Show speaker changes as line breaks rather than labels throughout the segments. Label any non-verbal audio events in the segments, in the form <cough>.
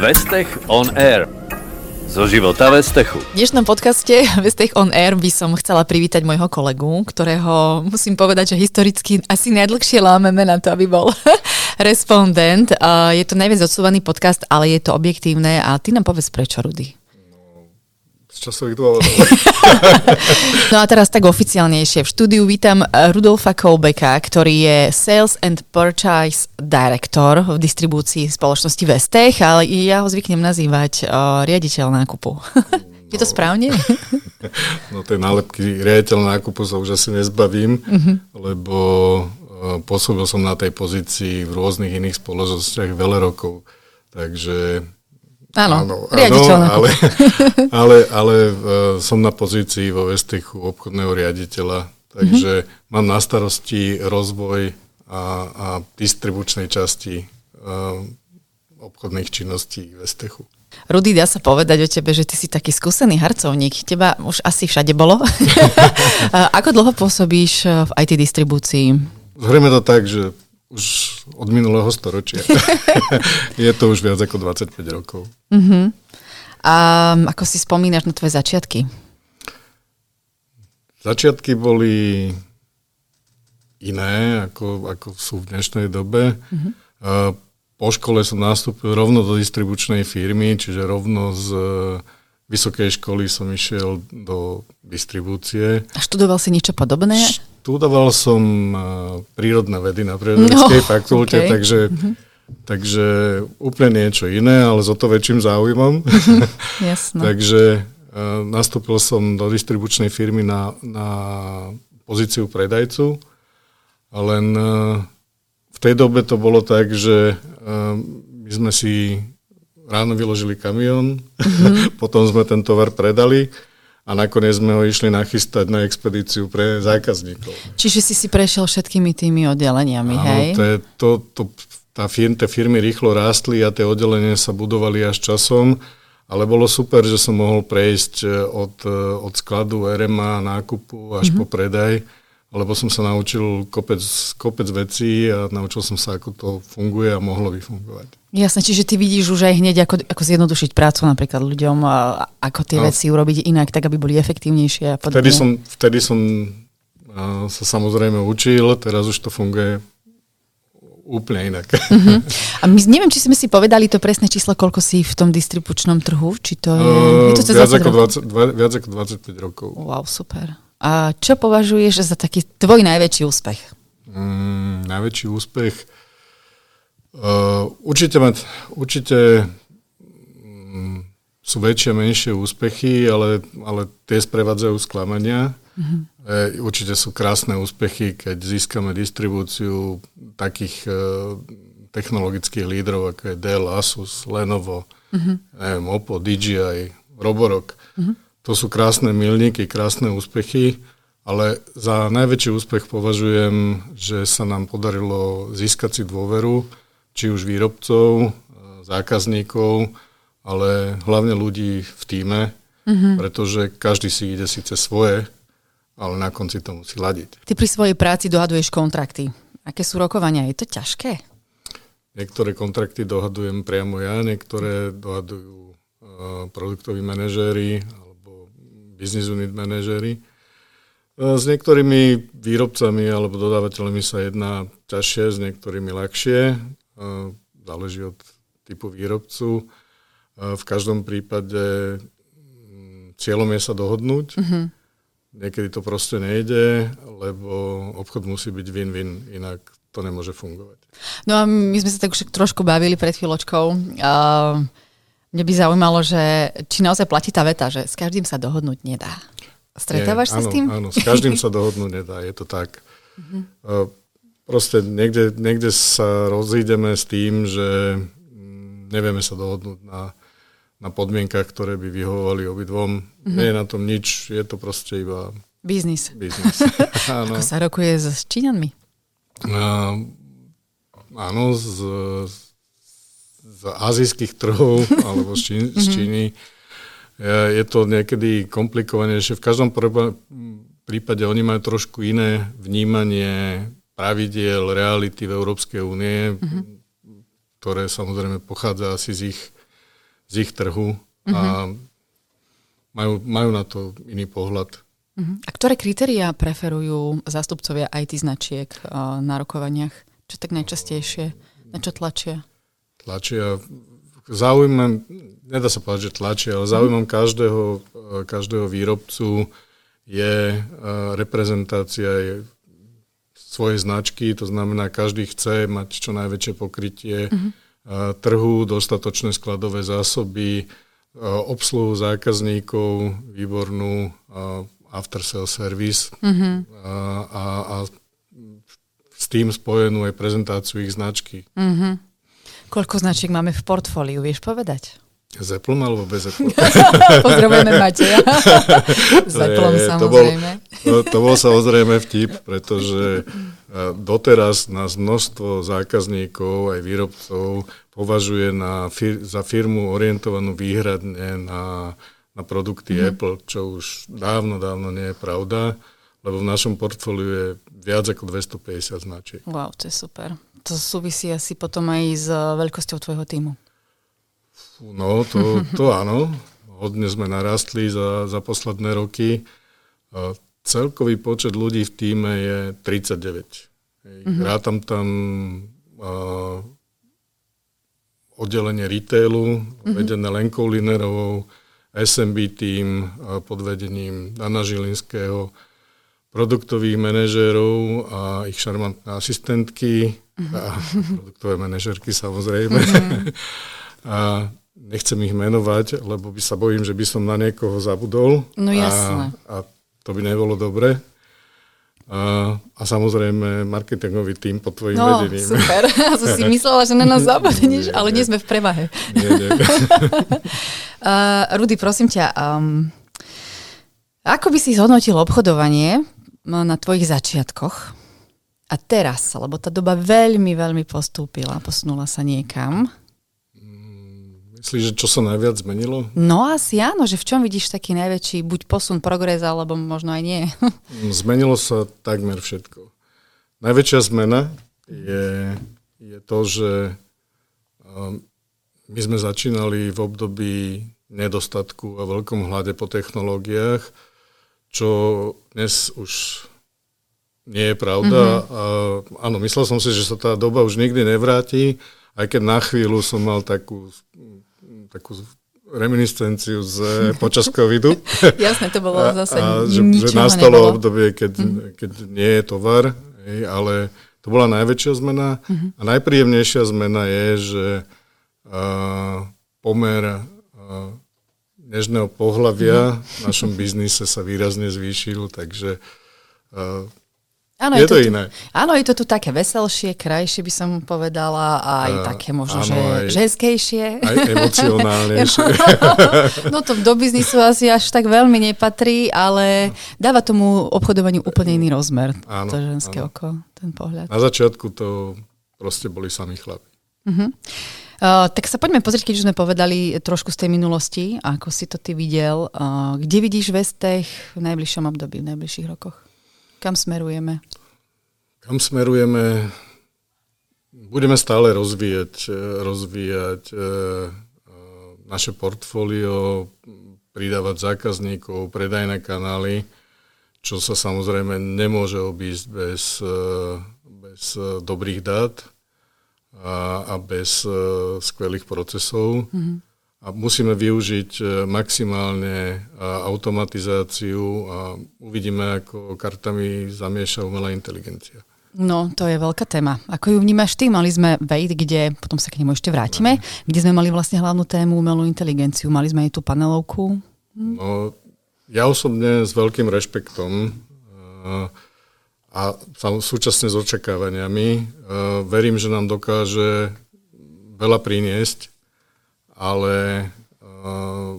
Vestech on Air. Zo života Vestechu.
V dnešnom podcaste <laughs> Vestech on Air by som chcela privítať môjho kolegu, ktorého musím povedať, že historicky asi najdlhšie lámeme na to, aby bol <laughs> respondent. Je to najviac odsúvaný podcast, ale je to objektívne a ty nám povedz prečo, Rudy
časových dôvodov. <laughs>
no a teraz tak oficiálnejšie. V štúdiu vítam Rudolfa Koubeka, ktorý je Sales and Purchase Director v distribúcii spoločnosti Vestech, ale ja ho zvyknem nazývať uh, riaditeľ nákupu. <laughs> je to no. správne? <laughs>
no tej nálepky riaditeľ nákupu sa už asi nezbavím, uh-huh. lebo uh, pôsobil som na tej pozícii v rôznych iných spoločnostiach veľa rokov. Takže
Áno, áno, áno <laughs>
ale, ale, ale som na pozícii vo Vestechu obchodného riaditeľa, takže mm-hmm. mám na starosti rozvoj a, a distribučnej časti uh, obchodných činností Vestechu.
Rudy, dá sa povedať o tebe, že ty si taký skúsený harcovník. Teba už asi všade bolo. <laughs> <laughs> Ako dlho pôsobíš v IT distribúcii?
Zhrejme to tak, že už od minulého storočia. <laughs> je to už viac ako 25 rokov. Uh-huh.
A ako si spomínaš na tvoje začiatky?
Začiatky boli iné, ako, ako sú v dnešnej dobe. Uh-huh. Po škole som nastúpil rovno do distribučnej firmy, čiže rovno z vysokej školy som išiel do distribúcie.
A študoval si niečo podobné?
Študoval som uh, prírodné vedy na prírodovedeckej no, fakulte, okay. takže, uh-huh. takže úplne niečo iné, ale s o to väčším záujmom. <laughs>
Jasno.
takže uh, nastúpil som do distribučnej firmy na, na pozíciu predajcu, len uh, v tej dobe to bolo tak, že my sme si ráno vyložili kamión, mm-hmm. <laughs> potom sme ten tovar predali a nakoniec sme ho išli nachystať na expedíciu pre zákazníkov.
Čiže si si prešiel všetkými tými oddeleniami, Áno, hej?
To je, to, to, tá firm, tie firmy rýchlo rástli a tie oddelenia sa budovali až časom, ale bolo super, že som mohol prejsť e, od, e, od skladu RMA, nákupu až mm-hmm. po predaj, lebo som sa naučil kopec, kopec vecí a naučil som sa, ako to funguje a mohlo by fungovať.
Jasne, čiže ty vidíš už aj hneď, ako, ako zjednodušiť prácu napríklad ľuďom, a ako tie no. veci urobiť inak, tak aby boli efektívnejšie a podobne.
Vtedy som, vtedy som a, sa samozrejme učil, teraz už to funguje úplne inak. Uh-huh. <laughs>
A my, neviem, či sme si povedali to presné číslo, koľko si v tom distribučnom trhu, či to je...
Uh, je to viac, ako 20, viac ako 25 rokov.
Wow, super. A čo považuješ za taký tvoj najväčší úspech?
Mm, najväčší úspech Uh, určite, mať, určite um, sú väčšie a menšie úspechy, ale, ale tie sprevádzajú sklamania. Uh-huh. E, určite sú krásne úspechy, keď získame distribúciu takých uh, technologických lídrov, ako je Dell, Asus, Lenovo, uh-huh. neviem, Oppo, DJI, Roborock. Uh-huh. To sú krásne milníky, krásne úspechy, ale za najväčší úspech považujem, že sa nám podarilo získať si dôveru či už výrobcov, e, zákazníkov, ale hlavne ľudí v týme, mm-hmm. pretože každý si ide síce svoje, ale na konci to musí ladiť.
Ty pri svojej práci dohaduješ kontrakty. Aké sú rokovania? Je to ťažké?
Niektoré kontrakty dohadujem priamo ja, niektoré dohadujú uh, produktoví manažéri business unit manažéri. Uh, s niektorými výrobcami alebo dodávateľmi sa jedná ťažšie, s niektorými ľahšie záleží od typu výrobcu. V každom prípade mm, cieľom je sa dohodnúť. Mm-hmm. Niekedy to proste nejde, lebo obchod musí byť win-win, inak to nemôže fungovať.
No a my sme sa tak už trošku bavili pred chvíľočkou. Uh, mne by zaujímalo, že či naozaj platí tá veta, že s každým sa dohodnúť nedá. Stretávaš
Nie, sa
áno, s tým?
Áno, s každým sa dohodnúť nedá, je to tak. Uh, proste niekde, niekde sa rozídeme s tým, že mm, nevieme sa dohodnúť na, na podmienkach, ktoré by vyhovovali obidvom. Mm-hmm. Nie je na tom nič, je to proste iba...
Biznis.
Biznis. <laughs> <laughs>
Ako sa rokuje s Číňanmi?
Uh, áno, z, z azijských trhov <laughs> alebo z, Číny, z mhm. Číny. Je, to niekedy komplikovanejšie. V každom prípade oni majú trošku iné vnímanie pravidiel, reality v Európskej únie, mm-hmm. ktoré samozrejme pochádza asi z ich z ich trhu a majú, majú na to iný pohľad.
Uh-huh. A ktoré kritériá preferujú zástupcovia IT značiek uh, na rokovaniach? Čo tak najčastejšie? Na čo tlačia?
Tlačia, zaujímam, nedá sa povedať, že tlačia, ale zaujímam každého, uh, každého výrobcu je uh, reprezentácia je svojej značky, to znamená, každý chce mať čo najväčšie pokrytie uh-huh. trhu, dostatočné skladové zásoby, obsluhu zákazníkov, výbornú after sales service uh-huh. a, a, a s tým spojenú aj prezentáciu ich značky.
Uh-huh. Koľko značiek máme v portfóliu, vieš povedať?
S Apple alebo bez Apple? <laughs>
Pozdravujeme Mateja. S Apple samozrejme.
To bol, to, bol samozrejme vtip, pretože doteraz nás množstvo zákazníkov aj výrobcov považuje na fir- za firmu orientovanú výhradne na na produkty mm-hmm. Apple, čo už dávno, dávno nie je pravda, lebo v našom portfóliu je viac ako 250 značiek.
Wow, to je super. To súvisí asi potom aj s eh, veľkosťou tvojho týmu.
No, to, to <laughs> áno. Hodne sme narastli za, za posledné roky. Celkový počet ľudí v týme je 39. Mm-hmm. Rátam tam uh, oddelenie retailu, mm-hmm. vedené Lenkou Linerovou, SMB tým pod vedením Dana Žilinského, produktových manažérov a ich šarmantné asistentky uh-huh. produktové manažerky samozrejme. Uh-huh. <laughs> a nechcem ich menovať, lebo by sa bojím, že by som na niekoho zabudol.
No jasné.
A, a to by nebolo dobre. A, a samozrejme marketingový tým pod tvojim
no,
vedením.
super. <laughs> Ja som si myslela, že na nás <laughs> zabudneš, ale nie sme v prevahe. Nie, nie. uh, Rudy, prosím ťa, um, ako by si zhodnotil obchodovanie na tvojich začiatkoch a teraz, lebo tá doba veľmi, veľmi postúpila, posunula sa niekam.
Myslíš, že čo sa najviac zmenilo?
No asi áno, že v čom vidíš taký najväčší buď posun, progres, alebo možno aj nie. <laughs>
Zmenilo sa takmer všetko. Najväčšia zmena je, je to, že um, my sme začínali v období nedostatku a veľkom hľade po technológiách, čo dnes už nie je pravda. Mm-hmm. A, áno, myslel som si, že sa tá doba už nikdy nevráti, aj keď na chvíľu som mal takú takú reminiscenciu z počas covidu. <laughs>
Jasné, to bolo zase a,
že, že nastalo nebolo. obdobie, keď, mm. keď nie je tovar, hej, ale to bola najväčšia zmena. Mm-hmm. A najpríjemnejšia zmena je, že uh, pomer uh, nežného pohľavia mm-hmm. v našom biznise sa výrazne zvýšil, takže uh, Áno, je, je to, to iné.
Áno, je to tu také veselšie, krajšie by som povedala, a aj uh, také možno, áno, že aj, ženskejšie.
Aj emocionálnejšie. <laughs> <laughs>
no to do biznisu asi až tak veľmi nepatrí, ale dáva tomu obchodovaniu úplne iný rozmer. Áno, to ženské áno. oko, ten pohľad.
Na začiatku to proste boli sami chlapi.
Uh-huh. Uh, tak sa poďme pozrieť, keď už sme povedali trošku z tej minulosti, ako si to ty videl. Uh, kde vidíš Vestech v najbližšom období, v najbližších rokoch? Kam smerujeme?
Kam smerujeme? Budeme stále rozvíjať, e, rozvíjať e, e, naše portfólio, pridávať zákazníkov, predajné kanály, čo sa samozrejme nemôže obísť bez, bez dobrých dát a, a bez skvelých procesov. Mm-hmm a musíme využiť e, maximálne e, automatizáciu a uvidíme, ako kartami zamieša umelá inteligencia.
No, to je veľká téma. Ako ju vnímaš ty? Mali sme Wade, kde, potom sa k nemu ešte vrátime, no. kde sme mali vlastne hlavnú tému umelú inteligenciu. Mali sme aj tú panelovku.
Hm? No, ja osobne s veľkým rešpektom uh, a súčasne s očakávaniami verím, že nám dokáže veľa priniesť ale uh,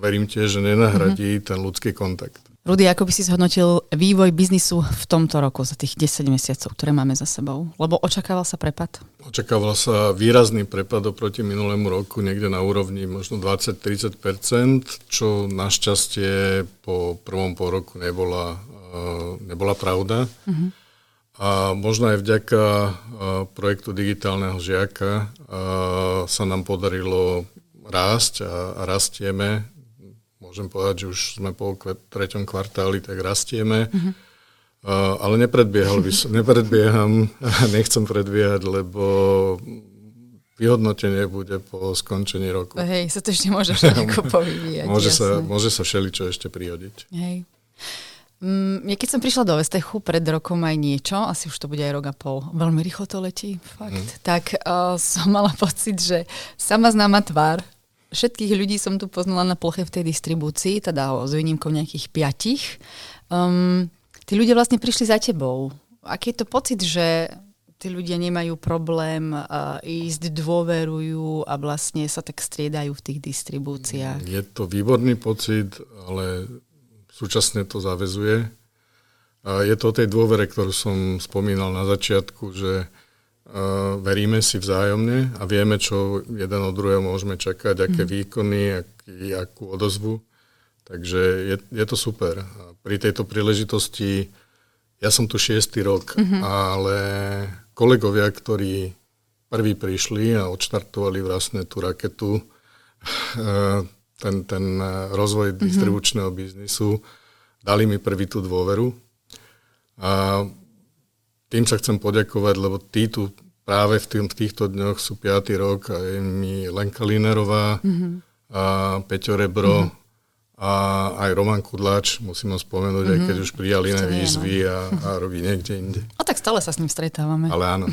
verím tiež, že nenahradí mm-hmm. ten ľudský kontakt.
Rudy, ako by si zhodnotil vývoj biznisu v tomto roku, za tých 10 mesiacov, ktoré máme za sebou? Lebo očakával sa prepad?
Očakával sa výrazný prepad oproti minulému roku, niekde na úrovni možno 20-30%, čo našťastie po prvom pol roku nebola, uh, nebola pravda. Mm-hmm. A možno aj vďaka projektu digitálneho žiaka sa nám podarilo rásť a, rastieme. Môžem povedať, že už sme po treťom kvartáli, tak rastieme. Mm-hmm. Ale nepredbiehal by som, nepredbieham, nechcem predbiehať, lebo vyhodnotenie bude po skončení roku.
Hej, sa to ešte môže všetko <laughs> povyvíjať.
môže, sa, môže sa všeličo ešte prihodiť.
Hej. Mm, ja keď som prišla do Vestechu pred rokom aj niečo, asi už to bude aj rok a pol, veľmi rýchlo to letí, fakt, mm. tak uh, som mala pocit, že sama známa tvár, všetkých ľudí som tu poznala na ploche v tej distribúcii, teda s výnimkou nejakých piatich. Um, tí ľudia vlastne prišli za tebou. Aký je to pocit, že tí ľudia nemajú problém uh, ísť, dôverujú a vlastne sa tak striedajú v tých distribúciách?
Je to výborný pocit, ale súčasne to zavezuje. A je to o tej dôvere, ktorú som spomínal na začiatku, že veríme si vzájomne a vieme, čo jeden od druhého môžeme čakať, aké mm. výkony, aký, akú odozvu. Takže je, je to super. A pri tejto príležitosti, ja som tu šiestý rok, mm-hmm. ale kolegovia, ktorí prví prišli a odštartovali vlastne tú raketu, ten, ten rozvoj mm-hmm. distribučného biznisu, dali mi prvý tú dôveru. A tým sa chcem poďakovať, lebo tí tu práve v, tým, v týchto dňoch sú 5. rok a je mi Lenka Linerová, mm-hmm. a Peťo Rebro mm-hmm. A aj Roman Kudláč, musím ho spomenúť, mm-hmm. aj keď už prijali iné výzvy a, a robí niekde inde.
A <laughs> tak stále sa s ním stretávame.
Ale áno.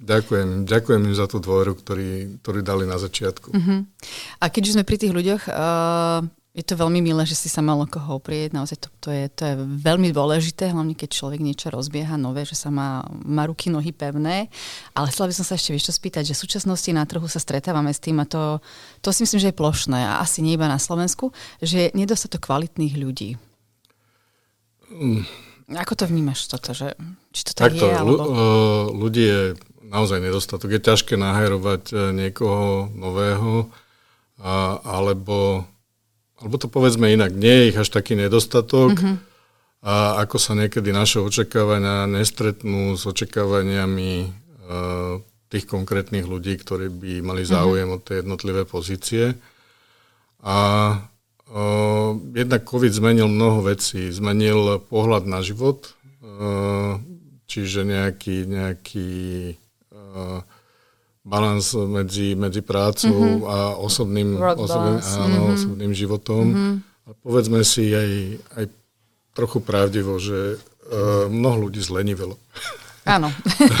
ďakujem, ďakujem im za tú dôveru, ktorý, dali na začiatku. Mm-hmm.
A keď už sme pri tých ľuďoch, uh, je to veľmi milé, že si sa mal koho oprieť. Naozaj to, to, je, to je veľmi dôležité, hlavne keď človek niečo rozbieha nové, že sa má, má ruky, nohy pevné. Ale chcela by som sa ešte vieš spýtať, že v súčasnosti na trhu sa stretávame s tým a to, to si myslím, že je plošné a asi nie iba na Slovensku, že je nedostatok kvalitných ľudí. Mm. Ako to vnímaš toto? Že, či to tak,
tak je?
Alebo...
ľudí je naozaj nedostatok. Je ťažké nahajrovať e, niekoho nového, alebo alebo to povedzme inak, nie je ich až taký nedostatok mm-hmm. a ako sa niekedy naše očakávania nestretnú s očakávaniami uh, tých konkrétnych ľudí, ktorí by mali mhm. záujem mm-hmm. o tie jednotlivé pozície. A uh, jednak COVID zmenil mnoho vecí. Zmenil pohľad na život, uh, čiže nejaký, nejaký uh, balans medzi, medzi prácou mm-hmm. a osobným, osobným, áno, mm-hmm. osobným životom. Mm-hmm. A povedzme si aj, aj trochu pravdivo, že uh, mnoho ľudí zlenivelo.
Áno.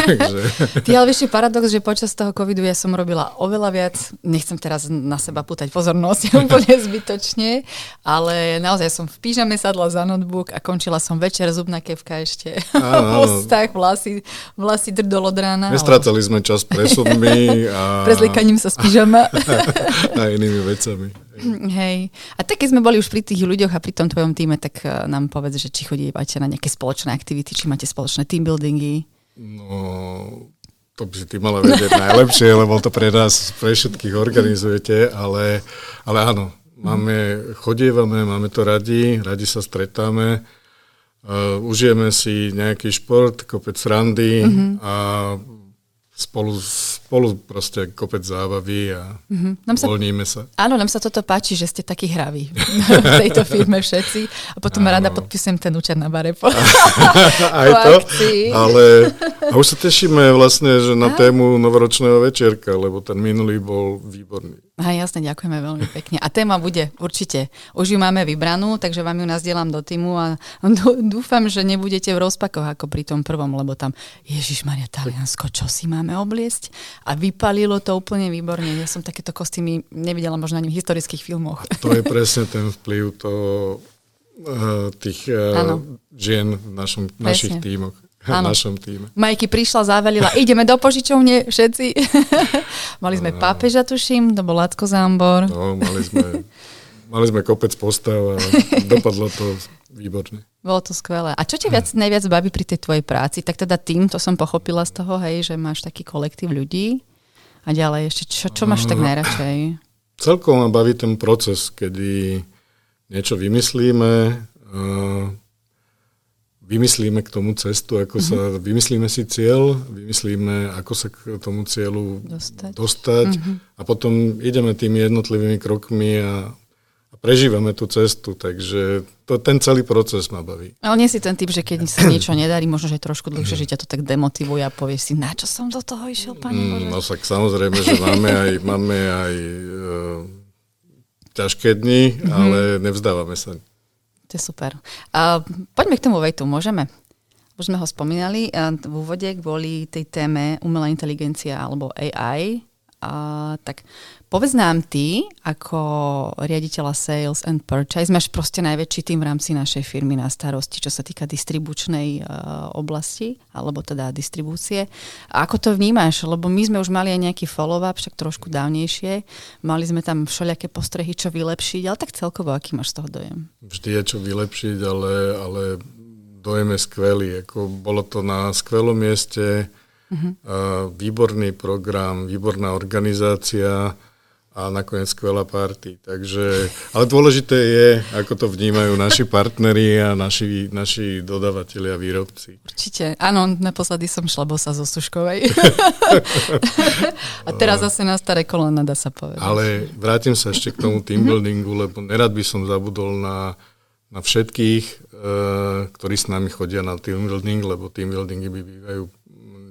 Takže... <laughs> Ty ale vieš, paradox, že počas toho covidu ja som robila oveľa viac, nechcem teraz na seba pútať pozornosť <laughs> úplne zbytočne, ale naozaj som v pížame sadla za notebook a končila som večer, zubná kevka ešte, áno, <laughs> v vlasy, vlasy drdol od rána.
Nestrácali ale... sme čas presudmi a...
Prezlikaním sa z pížama.
a inými vecami.
Hej. A tak keď sme boli už pri tých ľuďoch a pri tom tvojom týme, tak eh, nám povedz, že či chodívate na nejaké spoločné aktivity, či máte spoločné team buildingy.
No, to by si ty mala vedieť najlepšie, lebo to pre nás, pre všetkých organizujete, ale, ale áno, máme, chodievame, máme to radi, radi sa stretáme, uh, užijeme si nejaký šport, kopec randy mm-hmm. a spolu, spolu proste kopec zábavy a mm-hmm. nám sa, voľníme sa.
Áno, nám sa toto páči, že ste takí hraví v tejto firme všetci a potom áno. rada podpisujem ten účet na bare. <laughs>
Aj to, ale a už sa tešíme vlastne, že na tému novoročného večerka, lebo ten minulý bol výborný.
Aha, jasne, ďakujeme veľmi pekne. A téma bude určite. Už ju máme vybranú, takže vám ju nazdielam do týmu a <laughs> dúfam, že nebudete v rozpakoch ako pri tom prvom, lebo tam Ježiš Maria Taliansko, čo si máme obliesť? A vypalilo to úplne výborne. Ja som takéto kostýmy nevidela možno ani v historických filmoch.
To je presne ten vplyv toho, uh, tých uh, žien v našom, našich tímoch v našom týme.
Majky prišla, zavelila, ideme do požičovne všetci. <laughs> mali sme no, pápeža, tuším, to bol Lacko Zámbor.
No, mali sme, mali sme kopec postav a dopadlo to výborne.
Bolo to skvelé. A čo ťa viac, najviac baví pri tej tvojej práci? Tak teda tým, to som pochopila z toho, hej, že máš taký kolektív ľudí. A ďalej ešte, čo, čo máš tak najradšej?
Celkom ma baví ten proces, kedy niečo vymyslíme, uh, vymyslíme k tomu cestu, ako mm-hmm. sa, vymyslíme si cieľ, vymyslíme, ako sa k tomu cieľu dostať, dostať mm-hmm. a potom ideme tými jednotlivými krokmi a, a prežívame tú cestu, takže to, ten celý proces ma baví.
Ale nie si ten typ, že keď sa niečo <clears throat> nedarí, možno, že trošku dlhšie, že ťa to tak demotivuje a povieš si, na čo som do toho išiel, pani mm, Bože?
No tak samozrejme, že máme aj, máme aj uh, ťažké dni, mm-hmm. ale nevzdávame sa.
To je super. Uh, poďme k tomu vejtu, môžeme? Už sme ho spomínali uh, v úvode kvôli tej téme umelá inteligencia alebo AI. Uh, tak povedz nám ty, ako riaditeľa Sales and Purchase, máš proste najväčší tým v rámci našej firmy na starosti, čo sa týka distribučnej uh, oblasti, alebo teda distribúcie. A ako to vnímaš? Lebo my sme už mali aj nejaký follow-up, však trošku dávnejšie. Mali sme tam všelijaké postrehy, čo vylepšiť, ale tak celkovo, aký máš z toho dojem?
Vždy je čo vylepšiť, ale, ale dojem je skvelý. Ako bolo to na skvelom mieste, Uh-huh. výborný program, výborná organizácia a nakoniec skvelá party. Takže, ale dôležité je, ako to vnímajú naši partneri a naši, naši dodavatelia a výrobci.
Určite. Áno, naposledy som šla bosa zo Suškovej. <laughs> a teraz zase na staré kolena, dá sa povedať.
Ale vrátim sa ešte k tomu team buildingu, lebo nerad by som zabudol na, na všetkých, uh, ktorí s nami chodia na team building, lebo team buildingy by bývajú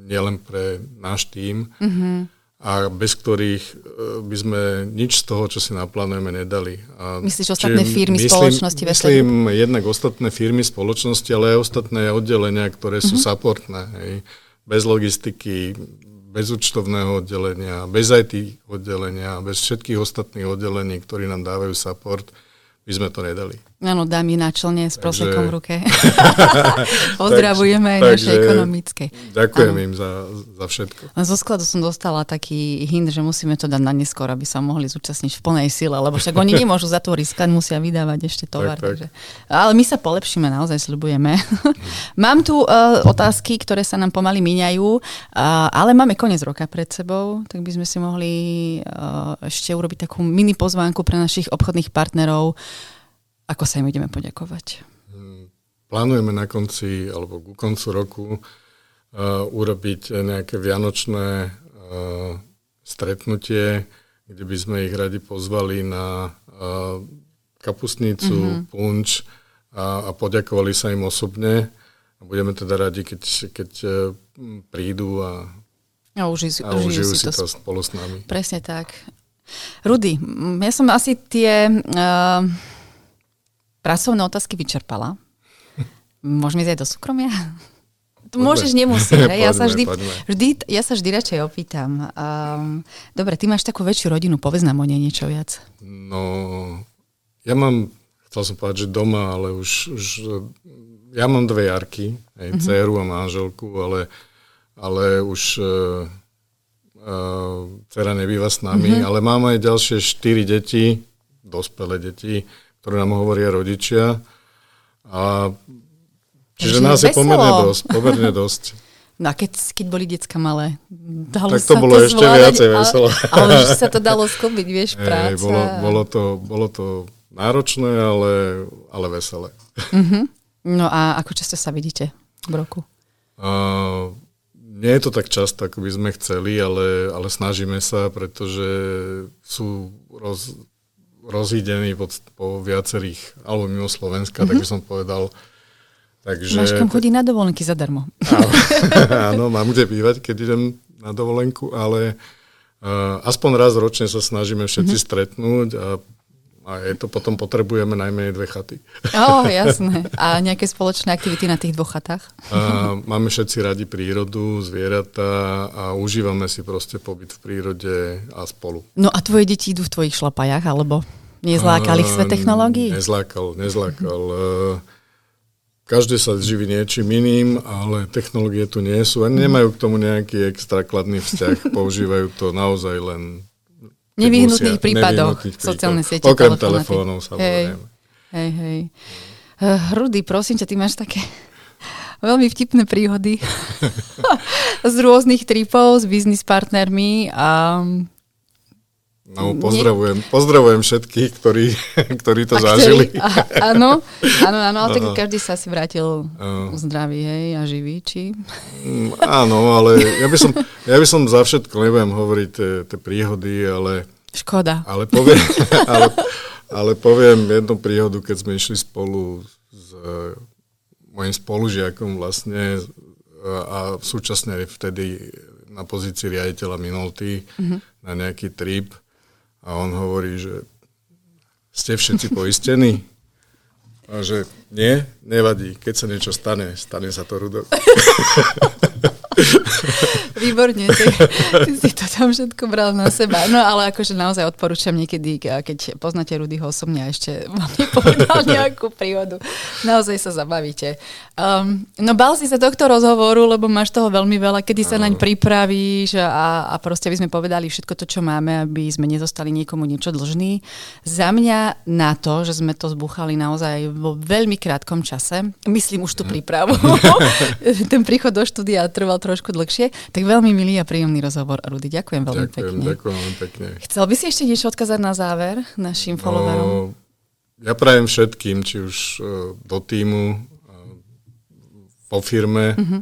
nielen pre náš tím mm-hmm. a bez ktorých e, by sme nič z toho, čo si naplánujeme, nedali. A
Myslíš ostatné firmy, myslím, spoločnosti?
Myslím jednak ostatné firmy, spoločnosti, ale aj ostatné oddelenia, ktoré sú mm-hmm. supportné. Hej. Bez logistiky, bez účtovného oddelenia, bez IT oddelenia, bez všetkých ostatných oddelení, ktorí nám dávajú support, by sme to nedali.
Áno, dámy na člne s prosekom v ruke. <laughs> <laughs> Pozdravujeme aj naše ekonomické.
Ďakujem ano. im za, za všetko.
Zo skladu som dostala taký hint, že musíme to dať na neskôr, aby sa mohli zúčastniť v plnej sile, lebo však oni nemôžu zatvoriť sklad, musia vydávať ešte tovar. Tak, tak. Takže. Ale my sa polepšíme, naozaj sľubujeme. <laughs> Mám tu uh, otázky, ktoré sa nám pomaly míňajú, uh, ale máme koniec roka pred sebou, tak by sme si mohli uh, ešte urobiť takú mini pozvánku pre našich obchodných partnerov, ako sa im ideme poďakovať?
Hmm, plánujeme na konci alebo ku koncu roku uh, urobiť nejaké vianočné uh, stretnutie, kde by sme ich radi pozvali na uh, kapustnicu, mm-hmm. punč a, a poďakovali sa im osobne. A budeme teda radi, keď, keď uh, prídu a,
a užijú,
a užijú si, si to spolu s nami.
Presne tak. Rudy, ja som asi tie... Uh, pracovné otázky vyčerpala. Môžeme ísť aj do súkromia? Poďme. Môžeš, nemusíš. Hej? Ja, sa vždy, vždy, ja sa vždy radšej opýtam. Um, dobre, ty máš takú väčšiu rodinu, povedz nám o nej niečo viac.
No, ja mám, chcel som povedať, že doma, ale už, už ja mám dve jarky, aj mm-hmm. dceru a manželku, ale, ale už uh, uh, dcera nebýva s nami, mm-hmm. ale mám aj ďalšie štyri deti, dospelé deti, ktoré nám hovoria rodičia. A, čiže nás je pomerne dosť. Pomerne dosť. <laughs>
No a keď, keď boli decka malé, dalo
tak to
sa
bolo
to
ešte zvládať, viacej veselo.
Ale, ale že <laughs> sa to dalo skúbiť, vieš, práca. Ej,
bolo, bolo, to, bolo to náročné, ale, ale veselé.
Uh-huh. No a ako často sa vidíte v roku?
Uh, nie je to tak často, ako by sme chceli, ale, ale snažíme sa, pretože sú roz, rozídený po, po viacerých, alebo mimo Slovenska, mm-hmm. tak by som povedal.
Takže, Máš kam chodiť na dovolenky zadarmo.
Áno, <laughs> áno, mám kde bývať, keď idem na dovolenku, ale uh, aspoň raz ročne sa snažíme všetci mm-hmm. stretnúť a a je to potom potrebujeme najmenej dve chaty.
Ó, oh, jasné. A nejaké spoločné aktivity na tých dvoch chatách?
A máme všetci radi prírodu, zvieratá a užívame si proste pobyt v prírode a spolu.
No a tvoje deti idú v tvojich šlapajach, alebo nezlákali ich sve technológií?
Nezlákal, nezlákal. Každý sa živí niečím iným, ale technológie tu nie sú a nemajú k tomu nejaký extra kladný vzťah. <laughs> Používajú to naozaj len
Nevyhnutných prípadov sociálne siete.
Okrem telefónov, samozrejme.
Hej, hej. Uh, Rudy, prosím ťa, ty máš také <laughs> veľmi vtipné príhody <laughs> <laughs> z rôznych tripov s biznis partnermi a
No, pozdravujem, pozdravujem všetkých, ktorí, <laughs> ktorí to
a
zažili.
A, áno, áno, áno, ale <laughs> tak každý sa si vrátil zdravý, hej, a živý, či?
Mm, áno, ale ja by som, ja by som za všetko, nebudem hovoriť tie, príhody, ale...
Škoda.
Ale poviem, <laughs> ale, ale poviem jednu príhodu, keď sme išli spolu s uh, mojim spolužiakom vlastne a súčasne vtedy na pozícii riaditeľa Minolty mm-hmm. na nejaký trip a on hovorí, že ste všetci poistení? A že nie, nevadí. Keď sa niečo stane, stane sa to Rudo. <laughs>
Výborne, ty, ty si to tam všetko bral na seba. No ale akože naozaj odporúčam niekedy, keď poznáte Rudyho osobne a ešte vám nepovedal <laughs> nejakú príhodu. Naozaj sa zabavíte. Um, no bal si sa tohto rozhovoru, lebo máš toho veľmi veľa, kedy sa naň pripravíš a, a proste by sme povedali všetko to, čo máme, aby sme nezostali niekomu niečo dlžný. Za mňa na to, že sme to zbúchali naozaj vo veľmi krátkom čase, myslím už tú prípravu, <laughs> ten príchod do štúdia trval trošku dlhšie, tak veľmi milý a príjemný rozhovor, Rudy. Ďakujem veľmi
ďakujem,
pekne.
Ďakujem veľmi pekne.
Chcel by si ešte niečo odkázať na záver našim followerom? No,
ja prajem všetkým, či už uh, do týmu, po firme, uh-huh.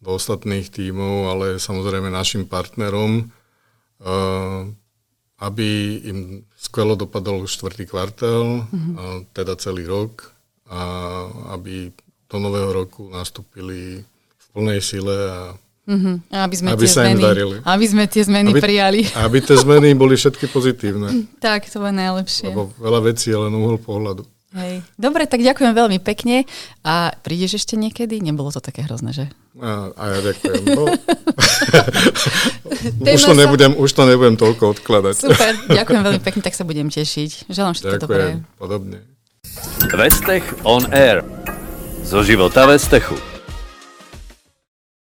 do ostatných tímov, ale samozrejme našim partnerom, uh, aby im skvelo dopadol štvrtý kvartál, uh-huh. uh, teda celý rok, a aby do nového roku nastúpili v plnej sile a
Uh-huh. Aby sme
aby
tie
sa
zmeny,
im darili.
Aby sme tie zmeny
aby,
prijali. <laughs>
Aby tie zmeny boli všetky pozitívne.
tak, to je najlepšie.
Lebo veľa vecí je len uhol pohľadu.
Hej. Dobre, tak ďakujem veľmi pekne. A prídeš ešte niekedy? Nebolo to také hrozné, že?
A, a ja ďakujem. No. <laughs> už, to nebudem, už to nebudem toľko odkladať.
Super, ďakujem veľmi pekne, tak sa budem tešiť. Želám všetko
ďakujem,
dobré.
podobne.
Vestech on Air. Zo života Vestechu.